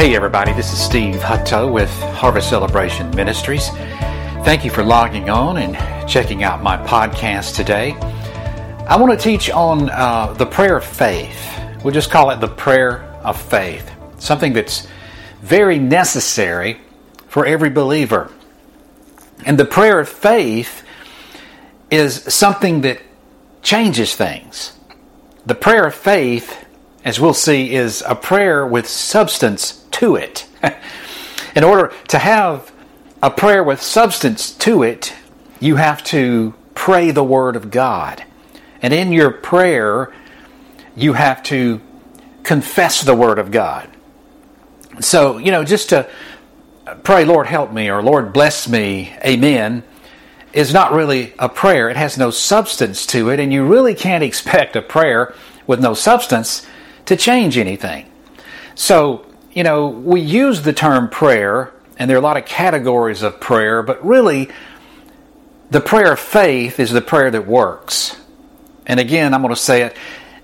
Hey, everybody, this is Steve Hutto with Harvest Celebration Ministries. Thank you for logging on and checking out my podcast today. I want to teach on uh, the prayer of faith. We'll just call it the prayer of faith, something that's very necessary for every believer. And the prayer of faith is something that changes things. The prayer of faith, as we'll see, is a prayer with substance to it. In order to have a prayer with substance to it, you have to pray the Word of God. And in your prayer, you have to confess the Word of God. So, you know, just to pray, Lord, help me, or Lord, bless me, amen, is not really a prayer. It has no substance to it, and you really can't expect a prayer with no substance to change anything. So, you know, we use the term prayer, and there are a lot of categories of prayer, but really, the prayer of faith is the prayer that works. And again, I'm going to say it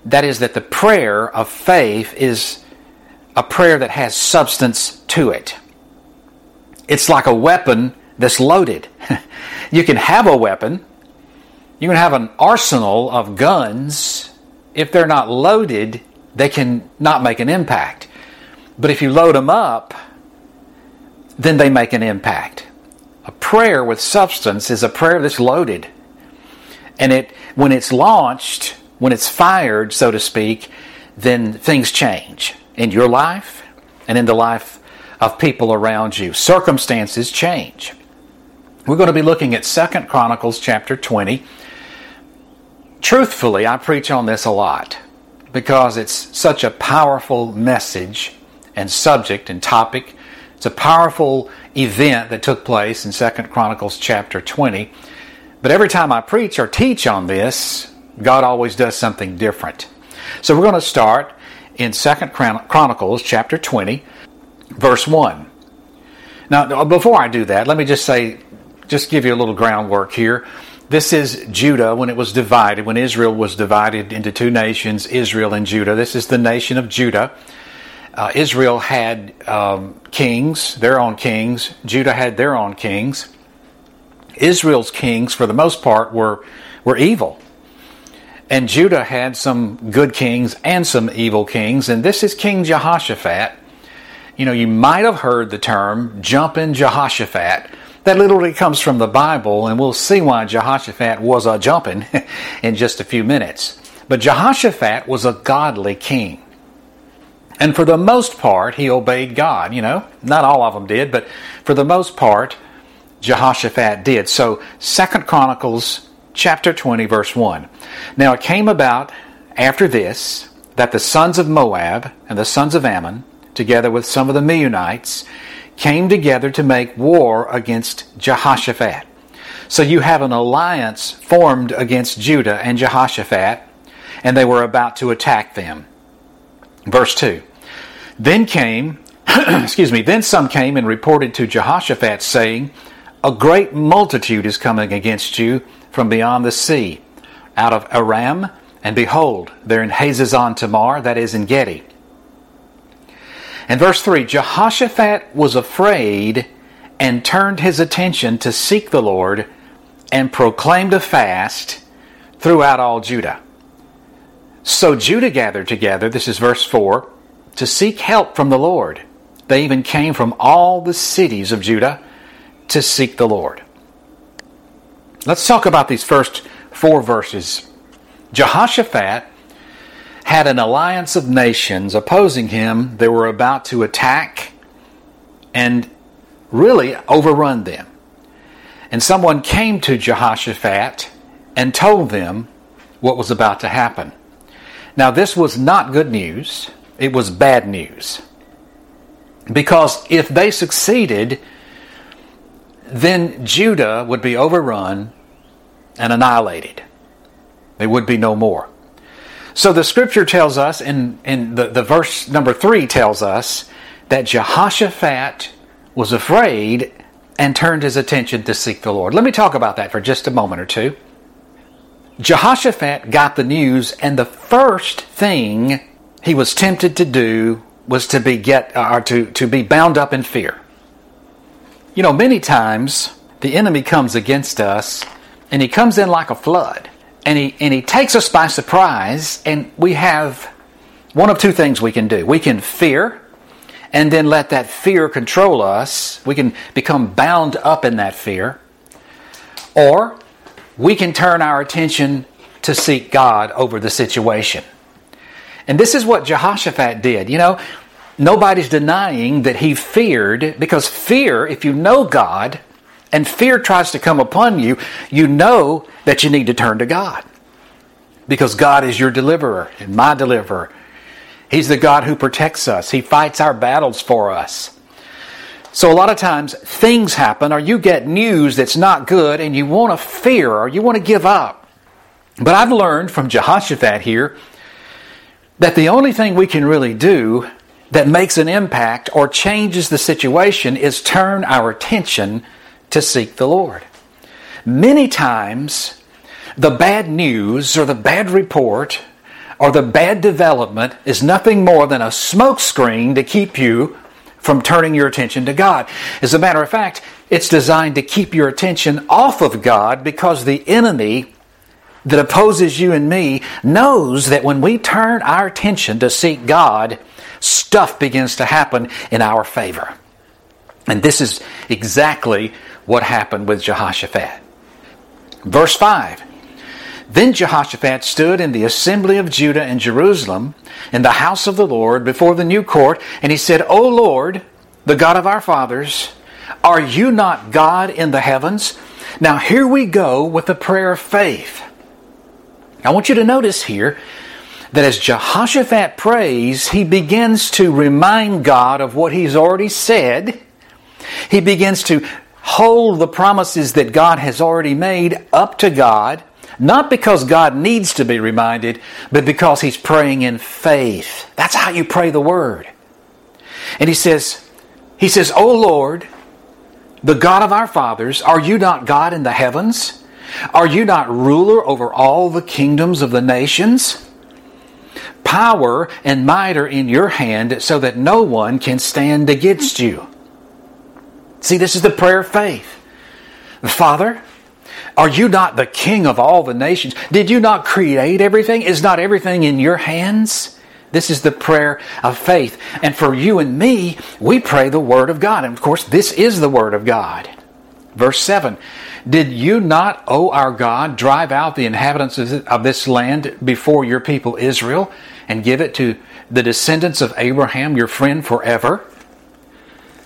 that is, that the prayer of faith is a prayer that has substance to it. It's like a weapon that's loaded. you can have a weapon, you can have an arsenal of guns. If they're not loaded, they can not make an impact. But if you load them up, then they make an impact. A prayer with substance is a prayer that's loaded. And it when it's launched, when it's fired, so to speak, then things change in your life and in the life of people around you. Circumstances change. We're going to be looking at Second Chronicles chapter 20. Truthfully, I preach on this a lot because it's such a powerful message and subject and topic. It's a powerful event that took place in Second Chronicles chapter 20. But every time I preach or teach on this, God always does something different. So we're going to start in Second Chronicles chapter 20, verse 1. Now, before I do that, let me just say, just give you a little groundwork here. This is Judah when it was divided, when Israel was divided into two nations, Israel and Judah. This is the nation of Judah uh, Israel had um, kings, their own kings. Judah had their own kings. Israel's kings, for the most part, were were evil, and Judah had some good kings and some evil kings. And this is King Jehoshaphat. You know, you might have heard the term "jumping Jehoshaphat." That literally comes from the Bible, and we'll see why Jehoshaphat was a jumping in just a few minutes. But Jehoshaphat was a godly king. And for the most part, he obeyed God. You know, not all of them did, but for the most part, Jehoshaphat did. So, Second Chronicles chapter 20, verse 1. Now it came about after this that the sons of Moab and the sons of Ammon, together with some of the Meunites, came together to make war against Jehoshaphat. So you have an alliance formed against Judah and Jehoshaphat, and they were about to attack them. Verse 2 Then came, excuse me, then some came and reported to Jehoshaphat, saying, A great multitude is coming against you from beyond the sea, out of Aram, and behold, they're in Hazazon Tamar, that is Engedi. And verse 3 Jehoshaphat was afraid and turned his attention to seek the Lord and proclaimed a fast throughout all Judah. So Judah gathered together, this is verse 4, to seek help from the Lord. They even came from all the cities of Judah to seek the Lord. Let's talk about these first four verses. Jehoshaphat had an alliance of nations opposing him. They were about to attack and really overrun them. And someone came to Jehoshaphat and told them what was about to happen. Now, this was not good news, it was bad news. Because if they succeeded, then Judah would be overrun and annihilated. They would be no more. So the scripture tells us, in, in the, the verse number three tells us, that Jehoshaphat was afraid and turned his attention to seek the Lord. Let me talk about that for just a moment or two. Jehoshaphat got the news, and the first thing he was tempted to do was to be get uh, or to, to be bound up in fear. You know, many times the enemy comes against us and he comes in like a flood and he and he takes us by surprise and we have one of two things we can do. We can fear and then let that fear control us. We can become bound up in that fear. Or we can turn our attention to seek God over the situation. And this is what Jehoshaphat did. You know, nobody's denying that he feared, because fear, if you know God and fear tries to come upon you, you know that you need to turn to God. Because God is your deliverer and my deliverer. He's the God who protects us, He fights our battles for us. So, a lot of times things happen, or you get news that's not good, and you want to fear or you want to give up. But I've learned from Jehoshaphat here that the only thing we can really do that makes an impact or changes the situation is turn our attention to seek the Lord. Many times, the bad news or the bad report or the bad development is nothing more than a smokescreen to keep you from turning your attention to God. As a matter of fact, it's designed to keep your attention off of God because the enemy that opposes you and me knows that when we turn our attention to seek God, stuff begins to happen in our favor. And this is exactly what happened with Jehoshaphat. Verse 5 Then Jehoshaphat stood in the assembly of Judah and Jerusalem, in the house of the Lord, before the new court, and he said, O Lord, the God of our fathers, are you not God in the heavens? Now here we go with the prayer of faith. I want you to notice here that as Jehoshaphat prays, he begins to remind God of what he's already said. He begins to hold the promises that God has already made up to God, not because God needs to be reminded, but because he's praying in faith. That's how you pray the word. And he says, he says, "O Lord, the God of our fathers, are you not God in the heavens? Are you not ruler over all the kingdoms of the nations? Power and might are in your hand so that no one can stand against you. See, this is the prayer of faith. Father, are you not the king of all the nations? Did you not create everything? Is not everything in your hands? This is the prayer of faith. And for you and me, we pray the Word of God. And of course, this is the Word of God. Verse 7 did you not, O our God, drive out the inhabitants of this land before your people Israel and give it to the descendants of Abraham, your friend, forever?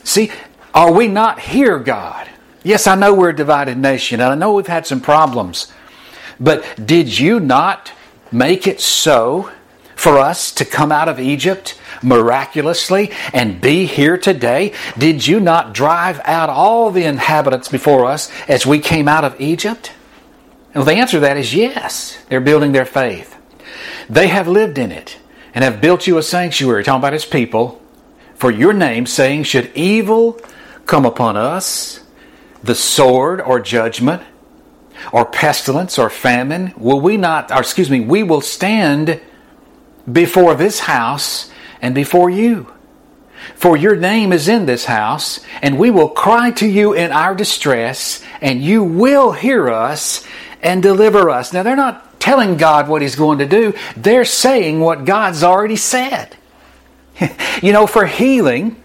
See, are we not here, God? Yes, I know we're a divided nation, and I know we've had some problems. But did you not make it so for us to come out of Egypt miraculously and be here today? Did you not drive out all the inhabitants before us as we came out of Egypt? Well, the answer to that is yes. They're building their faith. They have lived in it and have built you a sanctuary, talking about his people, for your name, saying, Should evil come upon us, the sword or judgment, or pestilence or famine, will we not, or excuse me, we will stand before this house and before you. For your name is in this house, and we will cry to you in our distress, and you will hear us and deliver us. Now, they're not telling God what He's going to do, they're saying what God's already said. you know, for healing,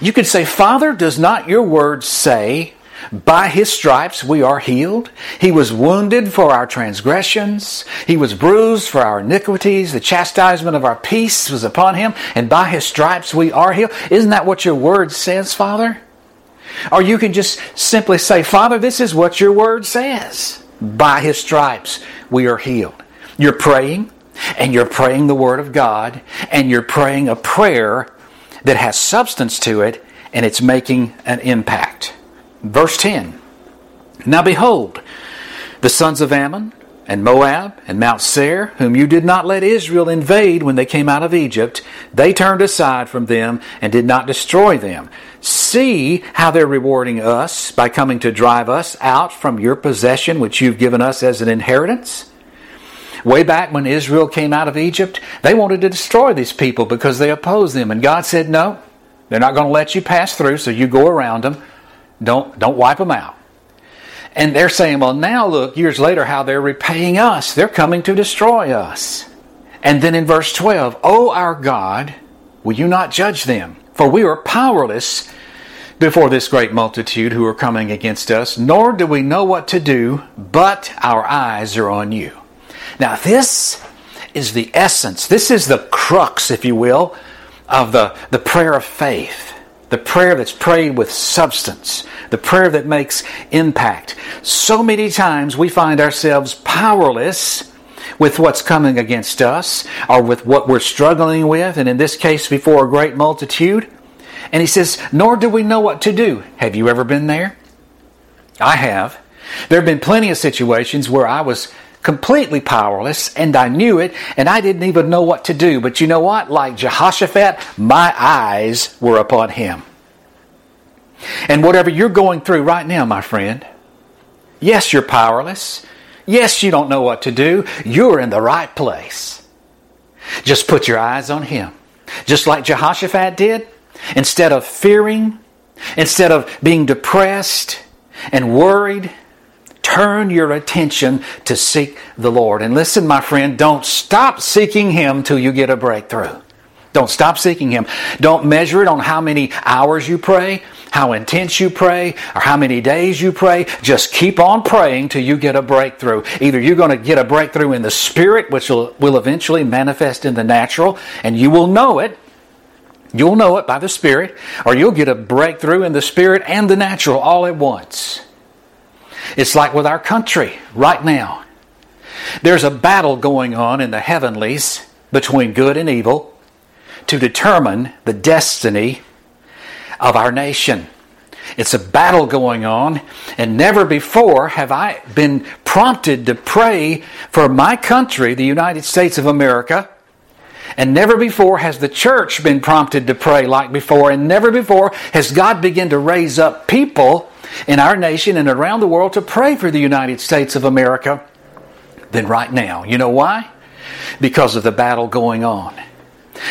you could say, Father, does not your word say by his stripes we are healed. He was wounded for our transgressions. He was bruised for our iniquities. The chastisement of our peace was upon him, and by his stripes we are healed. Isn't that what your word says, Father? Or you can just simply say, Father, this is what your word says. By his stripes we are healed. You're praying, and you're praying the word of God, and you're praying a prayer that has substance to it, and it's making an impact. Verse 10 Now behold, the sons of Ammon and Moab and Mount Seir, whom you did not let Israel invade when they came out of Egypt, they turned aside from them and did not destroy them. See how they're rewarding us by coming to drive us out from your possession, which you've given us as an inheritance. Way back when Israel came out of Egypt, they wanted to destroy these people because they opposed them. And God said, No, they're not going to let you pass through, so you go around them. Don't, don't wipe them out. And they're saying, Well, now look, years later, how they're repaying us. They're coming to destroy us. And then in verse 12, O our God, will you not judge them? For we are powerless before this great multitude who are coming against us, nor do we know what to do, but our eyes are on you. Now, this is the essence, this is the crux, if you will, of the, the prayer of faith. The prayer that's prayed with substance, the prayer that makes impact. So many times we find ourselves powerless with what's coming against us or with what we're struggling with, and in this case, before a great multitude. And he says, Nor do we know what to do. Have you ever been there? I have. There have been plenty of situations where I was completely powerless and I knew it and I didn't even know what to do. But you know what? Like Jehoshaphat, my eyes were upon him. And whatever you're going through right now, my friend, yes, you're powerless. Yes, you don't know what to do. You're in the right place. Just put your eyes on him. Just like Jehoshaphat did. Instead of fearing, instead of being depressed and worried, turn your attention to seek the Lord. And listen, my friend, don't stop seeking Him till you get a breakthrough. Don't stop seeking Him. Don't measure it on how many hours you pray, how intense you pray, or how many days you pray. Just keep on praying till you get a breakthrough. Either you're going to get a breakthrough in the Spirit, which will, will eventually manifest in the natural, and you will know it You'll know it by the Spirit, or you'll get a breakthrough in the Spirit and the natural all at once. It's like with our country right now. There's a battle going on in the heavenlies between good and evil to determine the destiny of our nation. It's a battle going on, and never before have I been prompted to pray for my country, the United States of America and never before has the church been prompted to pray like before, and never before has God begun to raise up people in our nation and around the world to pray for the United States of America than right now. You know why? Because of the battle going on.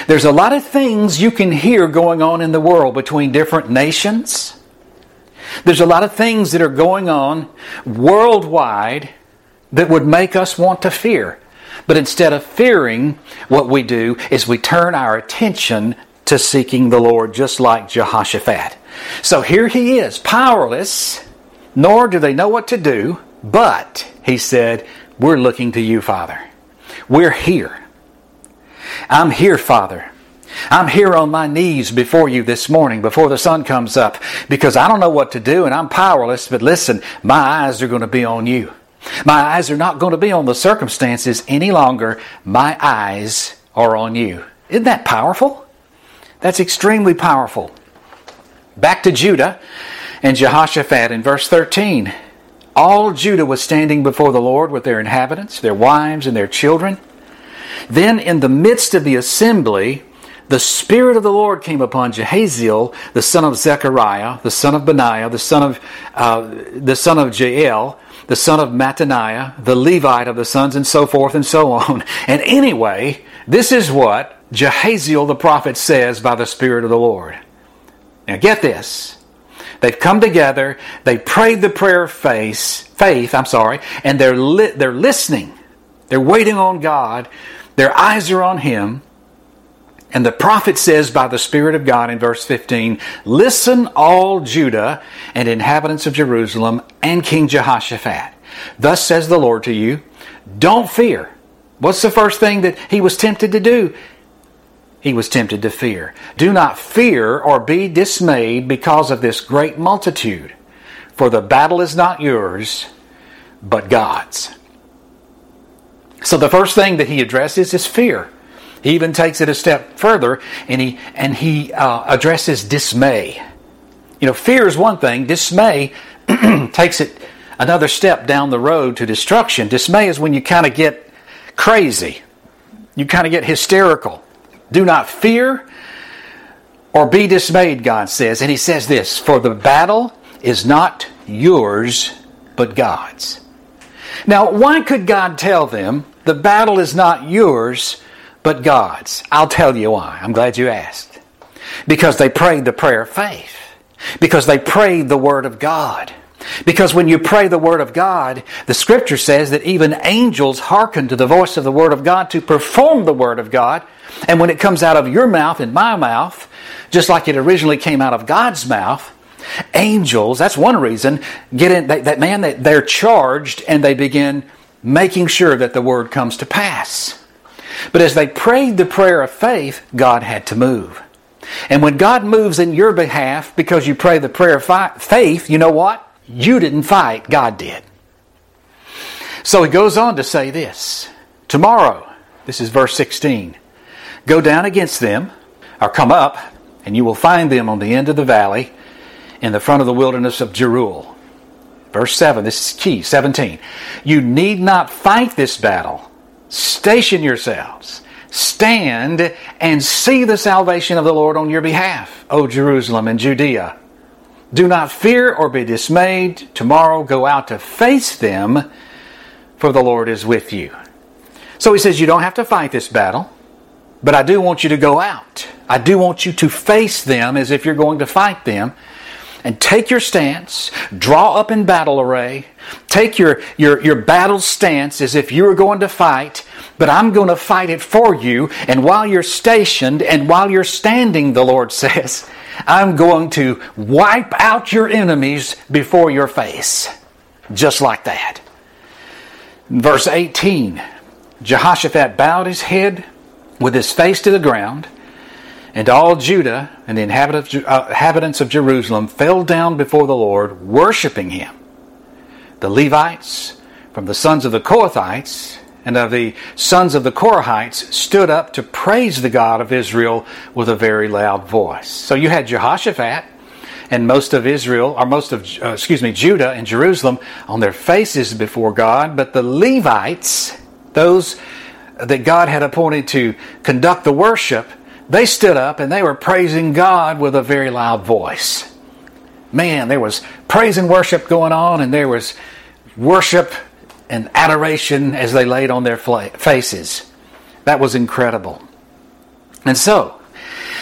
There's a lot of things you can hear going on in the world between different nations. There's a lot of things that are going on worldwide that would make us want to fear. But instead of fearing, what we do is we turn our attention to seeking the Lord, just like Jehoshaphat. So here he is, powerless, nor do they know what to do, but, he said, We're looking to you, Father. We're here. I'm here, Father. I'm here on my knees before you this morning, before the sun comes up, because I don't know what to do and I'm powerless, but listen, my eyes are going to be on you. My eyes are not going to be on the circumstances any longer. My eyes are on you. Isn't that powerful? That's extremely powerful. Back to Judah and Jehoshaphat in verse 13. All Judah was standing before the Lord with their inhabitants, their wives, and their children. Then, in the midst of the assembly, the Spirit of the Lord came upon Jehaziel, the son of Zechariah, the son of Benaiah, the son of uh, the son of Jael, the son of Mattaniah, the Levite of the sons, and so forth and so on. And anyway, this is what Jehaziel the prophet says by the Spirit of the Lord. Now get this. They've come together, they prayed the prayer of faith, faith, I'm sorry, and they're li- they're listening. They're waiting on God. Their eyes are on him. And the prophet says by the Spirit of God in verse 15, Listen, all Judah and inhabitants of Jerusalem and King Jehoshaphat. Thus says the Lord to you, Don't fear. What's the first thing that he was tempted to do? He was tempted to fear. Do not fear or be dismayed because of this great multitude, for the battle is not yours, but God's. So the first thing that he addresses is fear. He even takes it a step further and he, and he uh, addresses dismay. You know, fear is one thing, dismay takes it another step down the road to destruction. Dismay is when you kind of get crazy, you kind of get hysterical. Do not fear or be dismayed, God says. And he says this For the battle is not yours, but God's. Now, why could God tell them The battle is not yours, but God's. I'll tell you why. I'm glad you asked. Because they prayed the prayer of faith. Because they prayed the Word of God. Because when you pray the Word of God, the Scripture says that even angels hearken to the voice of the Word of God to perform the Word of God. And when it comes out of your mouth and my mouth, just like it originally came out of God's mouth, angels, that's one reason, get in, that, that man, that they're charged and they begin making sure that the Word comes to pass. But as they prayed the prayer of faith, God had to move. And when God moves in your behalf because you pray the prayer of faith, you know what? You didn't fight, God did. So he goes on to say this Tomorrow, this is verse 16, go down against them, or come up, and you will find them on the end of the valley in the front of the wilderness of Jeruel. Verse 7, this is key, 17. You need not fight this battle. Station yourselves. Stand and see the salvation of the Lord on your behalf, O Jerusalem and Judea. Do not fear or be dismayed. Tomorrow go out to face them, for the Lord is with you. So he says, You don't have to fight this battle, but I do want you to go out. I do want you to face them as if you're going to fight them. And take your stance, draw up in battle array, take your, your, your battle stance as if you were going to fight, but I'm going to fight it for you. And while you're stationed and while you're standing, the Lord says, I'm going to wipe out your enemies before your face. Just like that. Verse 18 Jehoshaphat bowed his head with his face to the ground, and all Judah and the uh, inhabitants of Jerusalem fell down before the Lord, worshiping him. The Levites, from the sons of the Kohathites, and of the sons of the Korahites stood up to praise the God of Israel with a very loud voice. So you had Jehoshaphat and most of Israel, or most of, uh, excuse me, Judah and Jerusalem on their faces before God, but the Levites, those that God had appointed to conduct the worship, they stood up and they were praising God with a very loud voice. Man, there was praise and worship going on, and there was worship and adoration as they laid on their faces. That was incredible. And so,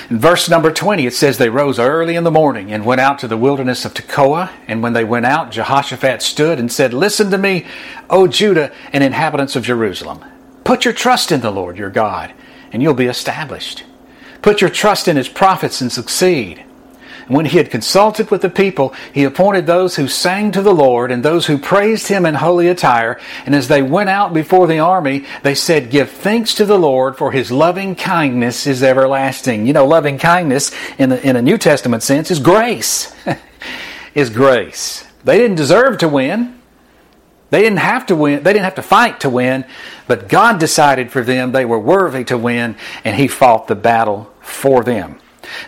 in verse number 20, it says, They rose early in the morning and went out to the wilderness of Tekoa. And when they went out, Jehoshaphat stood and said, Listen to me, O Judah and inhabitants of Jerusalem. Put your trust in the Lord your God, and you'll be established. Put your trust in his prophets and succeed. And when he had consulted with the people, he appointed those who sang to the Lord and those who praised him in holy attire. And as they went out before the army, they said, Give thanks to the Lord, for his loving kindness is everlasting. You know, loving kindness in, the, in a New Testament sense is grace. is grace. They didn't deserve to win. They didn't have to win. They didn't have to fight to win, but God decided for them they were worthy to win, and He fought the battle for them.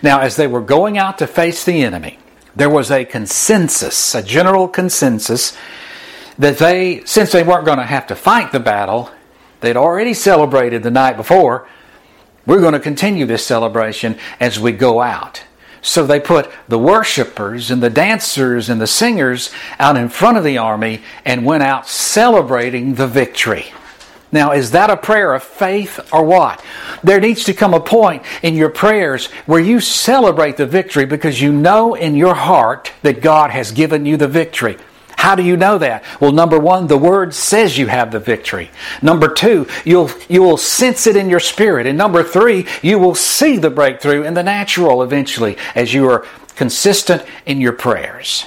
Now, as they were going out to face the enemy, there was a consensus, a general consensus, that they, since they weren't going to have to fight the battle, they'd already celebrated the night before. We're going to continue this celebration as we go out. So they put the worshipers and the dancers and the singers out in front of the army and went out celebrating the victory. Now, is that a prayer of faith or what? There needs to come a point in your prayers where you celebrate the victory because you know in your heart that God has given you the victory. How do you know that? Well, number one, the Word says you have the victory. Number two, you'll, you will sense it in your spirit. And number three, you will see the breakthrough in the natural eventually as you are consistent in your prayers.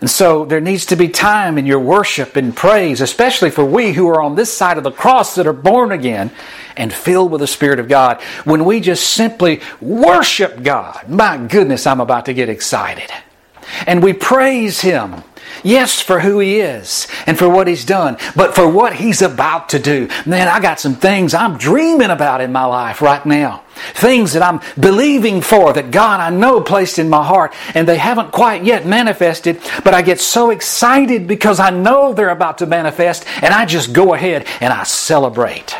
And so there needs to be time in your worship and praise, especially for we who are on this side of the cross that are born again and filled with the Spirit of God. When we just simply worship God, my goodness, I'm about to get excited. And we praise Him Yes, for who He is and for what He's done, but for what He's about to do. Man, I got some things I'm dreaming about in my life right now. Things that I'm believing for that God I know placed in my heart, and they haven't quite yet manifested, but I get so excited because I know they're about to manifest, and I just go ahead and I celebrate.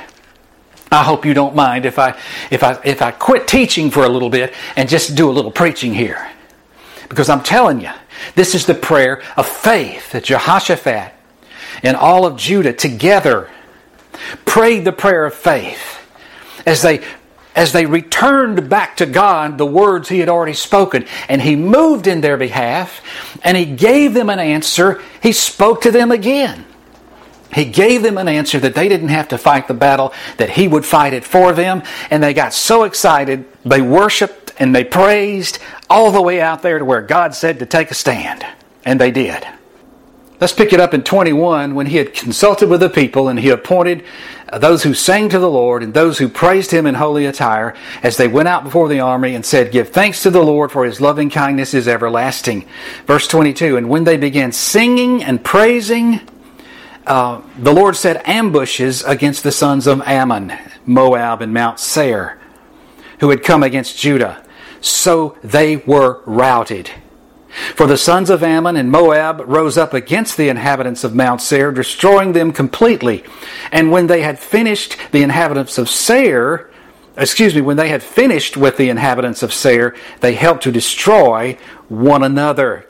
I hope you don't mind if I if I if I quit teaching for a little bit and just do a little preaching here. Because I'm telling you, this is the prayer of faith that Jehoshaphat and all of Judah together prayed the prayer of faith as they as they returned back to God the words he had already spoken, and he moved in their behalf, and he gave them an answer, he spoke to them again. He gave them an answer that they didn't have to fight the battle, that he would fight it for them, and they got so excited, they worshiped and they praised all the way out there to where God said to take a stand. And they did. Let's pick it up in 21 when he had consulted with the people and he appointed those who sang to the Lord and those who praised him in holy attire as they went out before the army and said, Give thanks to the Lord for his loving kindness is everlasting. Verse 22 And when they began singing and praising, uh, the Lord set ambushes against the sons of Ammon, Moab, and Mount Seir, who had come against Judah. So they were routed. For the sons of Ammon and Moab rose up against the inhabitants of Mount Seir, destroying them completely. And when they had finished the inhabitants of Seir, excuse me, when they had finished with the inhabitants of Seir, they helped to destroy one another.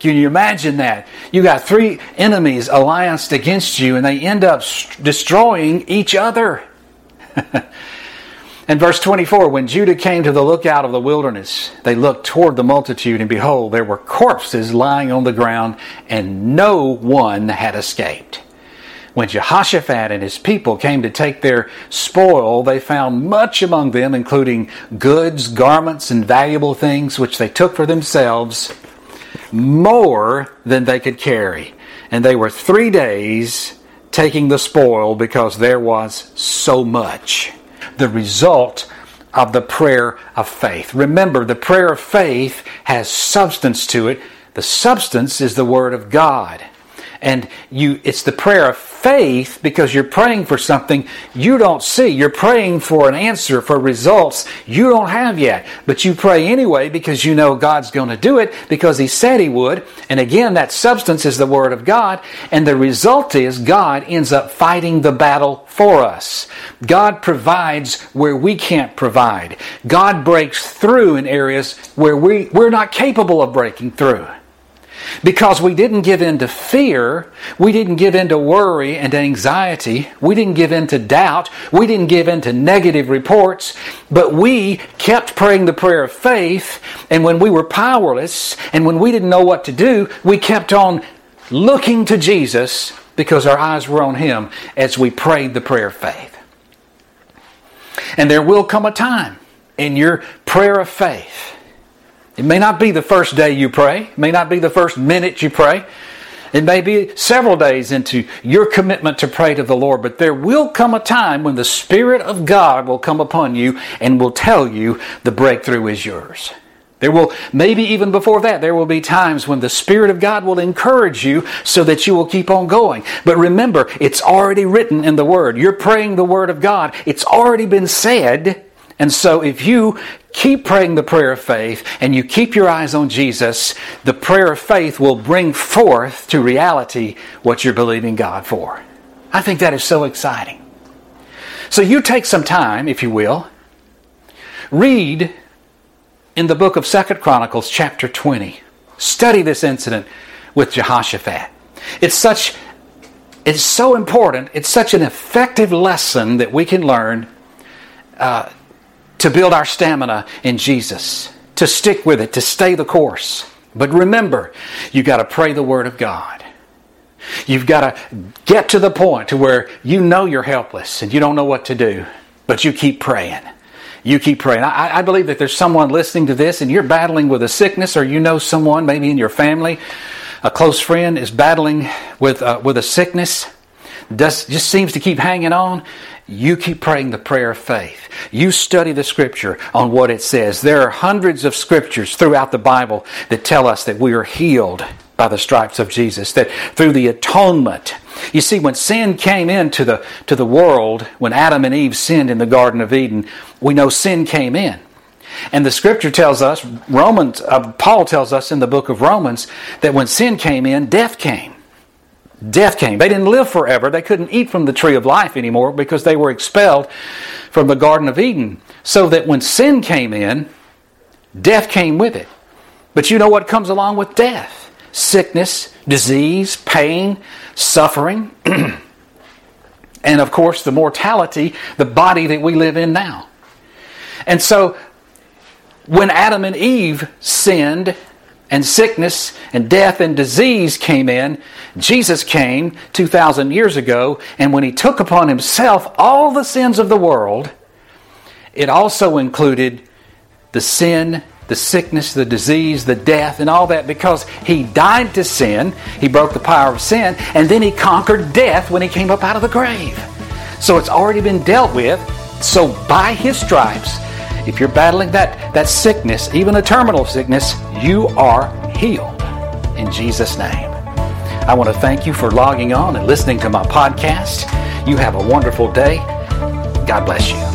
Can you imagine that? You got three enemies allianced against you, and they end up destroying each other. And verse 24 When Judah came to the lookout of the wilderness, they looked toward the multitude, and behold, there were corpses lying on the ground, and no one had escaped. When Jehoshaphat and his people came to take their spoil, they found much among them, including goods, garments, and valuable things, which they took for themselves, more than they could carry. And they were three days taking the spoil because there was so much the result of the prayer of faith. Remember, the prayer of faith has substance to it. The substance is the Word of God and you it's the prayer of faith because you're praying for something you don't see. You're praying for an answer for results you don't have yet. But you pray anyway because you know God's going to do it because he said he would. And again that substance is the word of God. And the result is God ends up fighting the battle for us. God provides where we can't provide. God breaks through in areas where we, we're not capable of breaking through because we didn't give in to fear, we didn't give in to worry and anxiety, we didn't give in to doubt, we didn't give in to negative reports, but we kept praying the prayer of faith, and when we were powerless and when we didn't know what to do, we kept on looking to Jesus because our eyes were on Him as we prayed the prayer of faith. And there will come a time in your prayer of faith it may not be the first day you pray, it may not be the first minute you pray. It may be several days into your commitment to pray to the Lord, but there will come a time when the Spirit of God will come upon you and will tell you the breakthrough is yours. There will, maybe even before that, there will be times when the Spirit of God will encourage you so that you will keep on going. But remember, it's already written in the Word. You're praying the Word of God. It's already been said. And so if you keep praying the prayer of faith and you keep your eyes on Jesus, the prayer of faith will bring forth to reality what you're believing God for. I think that is so exciting. So you take some time, if you will, read in the book of Second Chronicles, chapter 20. Study this incident with Jehoshaphat. It's such it's so important. It's such an effective lesson that we can learn uh, to build our stamina in Jesus, to stick with it, to stay the course. But remember, you've got to pray the Word of God. You've got to get to the point to where you know you're helpless and you don't know what to do, but you keep praying. You keep praying. I, I believe that there's someone listening to this and you're battling with a sickness, or you know someone, maybe in your family, a close friend is battling with, uh, with a sickness does, just seems to keep hanging on, you keep praying the prayer of faith. You study the scripture on what it says. There are hundreds of scriptures throughout the Bible that tell us that we are healed by the stripes of Jesus, that through the atonement. You see, when sin came into the, to the world, when Adam and Eve sinned in the Garden of Eden, we know sin came in. And the scripture tells us, Romans, uh, Paul tells us in the book of Romans, that when sin came in, death came death came. They didn't live forever. They couldn't eat from the tree of life anymore because they were expelled from the Garden of Eden. So that when sin came in, death came with it. But you know what comes along with death? Sickness, disease, pain, suffering. And of course, the mortality, the body that we live in now. And so, when Adam and Eve sinned, and sickness and death and disease came in, Jesus came 2,000 years ago, and when he took upon himself all the sins of the world, it also included the sin, the sickness, the disease, the death, and all that because he died to sin, he broke the power of sin, and then he conquered death when he came up out of the grave. So it's already been dealt with. So by his stripes, if you're battling that, that sickness, even a terminal sickness, you are healed in Jesus' name. I want to thank you for logging on and listening to my podcast. You have a wonderful day. God bless you.